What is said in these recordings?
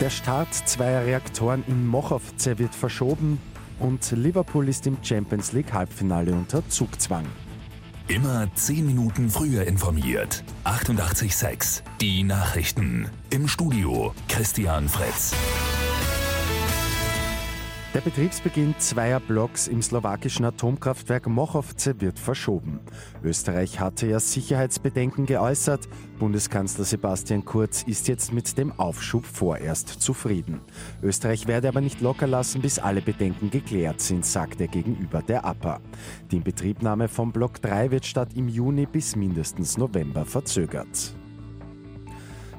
Der Start zweier Reaktoren in Mochovce wird verschoben und Liverpool ist im Champions League Halbfinale unter Zugzwang. Immer 10 Minuten früher informiert. 88.6 Die Nachrichten. Im Studio Christian Fritz. Der Betriebsbeginn zweier Blocks im slowakischen Atomkraftwerk Mochovce wird verschoben. Österreich hatte ja Sicherheitsbedenken geäußert. Bundeskanzler Sebastian Kurz ist jetzt mit dem Aufschub vorerst zufrieden. Österreich werde aber nicht locker lassen, bis alle Bedenken geklärt sind, sagt er gegenüber der APA. Die Inbetriebnahme von Block 3 wird statt im Juni bis mindestens November verzögert.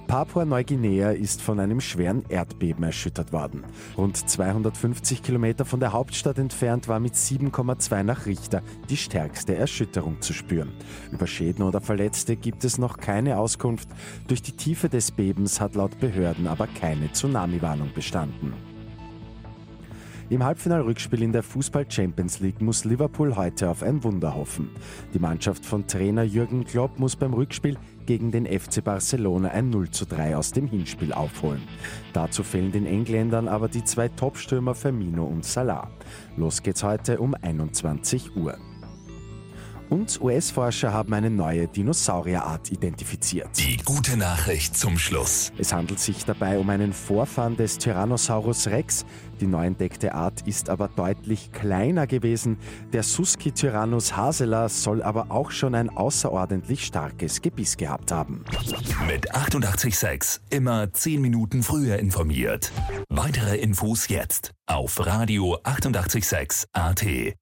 Papua-Neuguinea ist von einem schweren Erdbeben erschüttert worden. Rund 250 Kilometer von der Hauptstadt entfernt war mit 7,2 nach Richter die stärkste Erschütterung zu spüren. Über Schäden oder Verletzte gibt es noch keine Auskunft. Durch die Tiefe des Bebens hat laut Behörden aber keine Tsunami-Warnung bestanden. Im Halbfinalrückspiel in der Fußball Champions League muss Liverpool heute auf ein Wunder hoffen. Die Mannschaft von Trainer Jürgen Klopp muss beim Rückspiel gegen den FC Barcelona ein 0 zu 3 aus dem Hinspiel aufholen. Dazu fehlen den Engländern aber die zwei Topstürmer Firmino und Salah. Los geht's heute um 21 Uhr. Und US-Forscher haben eine neue Dinosaurierart identifiziert. Die gute Nachricht zum Schluss. Es handelt sich dabei um einen Vorfahren des Tyrannosaurus Rex. Die neu entdeckte Art ist aber deutlich kleiner gewesen. Der Suski-Tyrannus hasela soll aber auch schon ein außerordentlich starkes Gebiss gehabt haben. Mit 886 immer 10 Minuten früher informiert. Weitere Infos jetzt auf Radio 886 AT.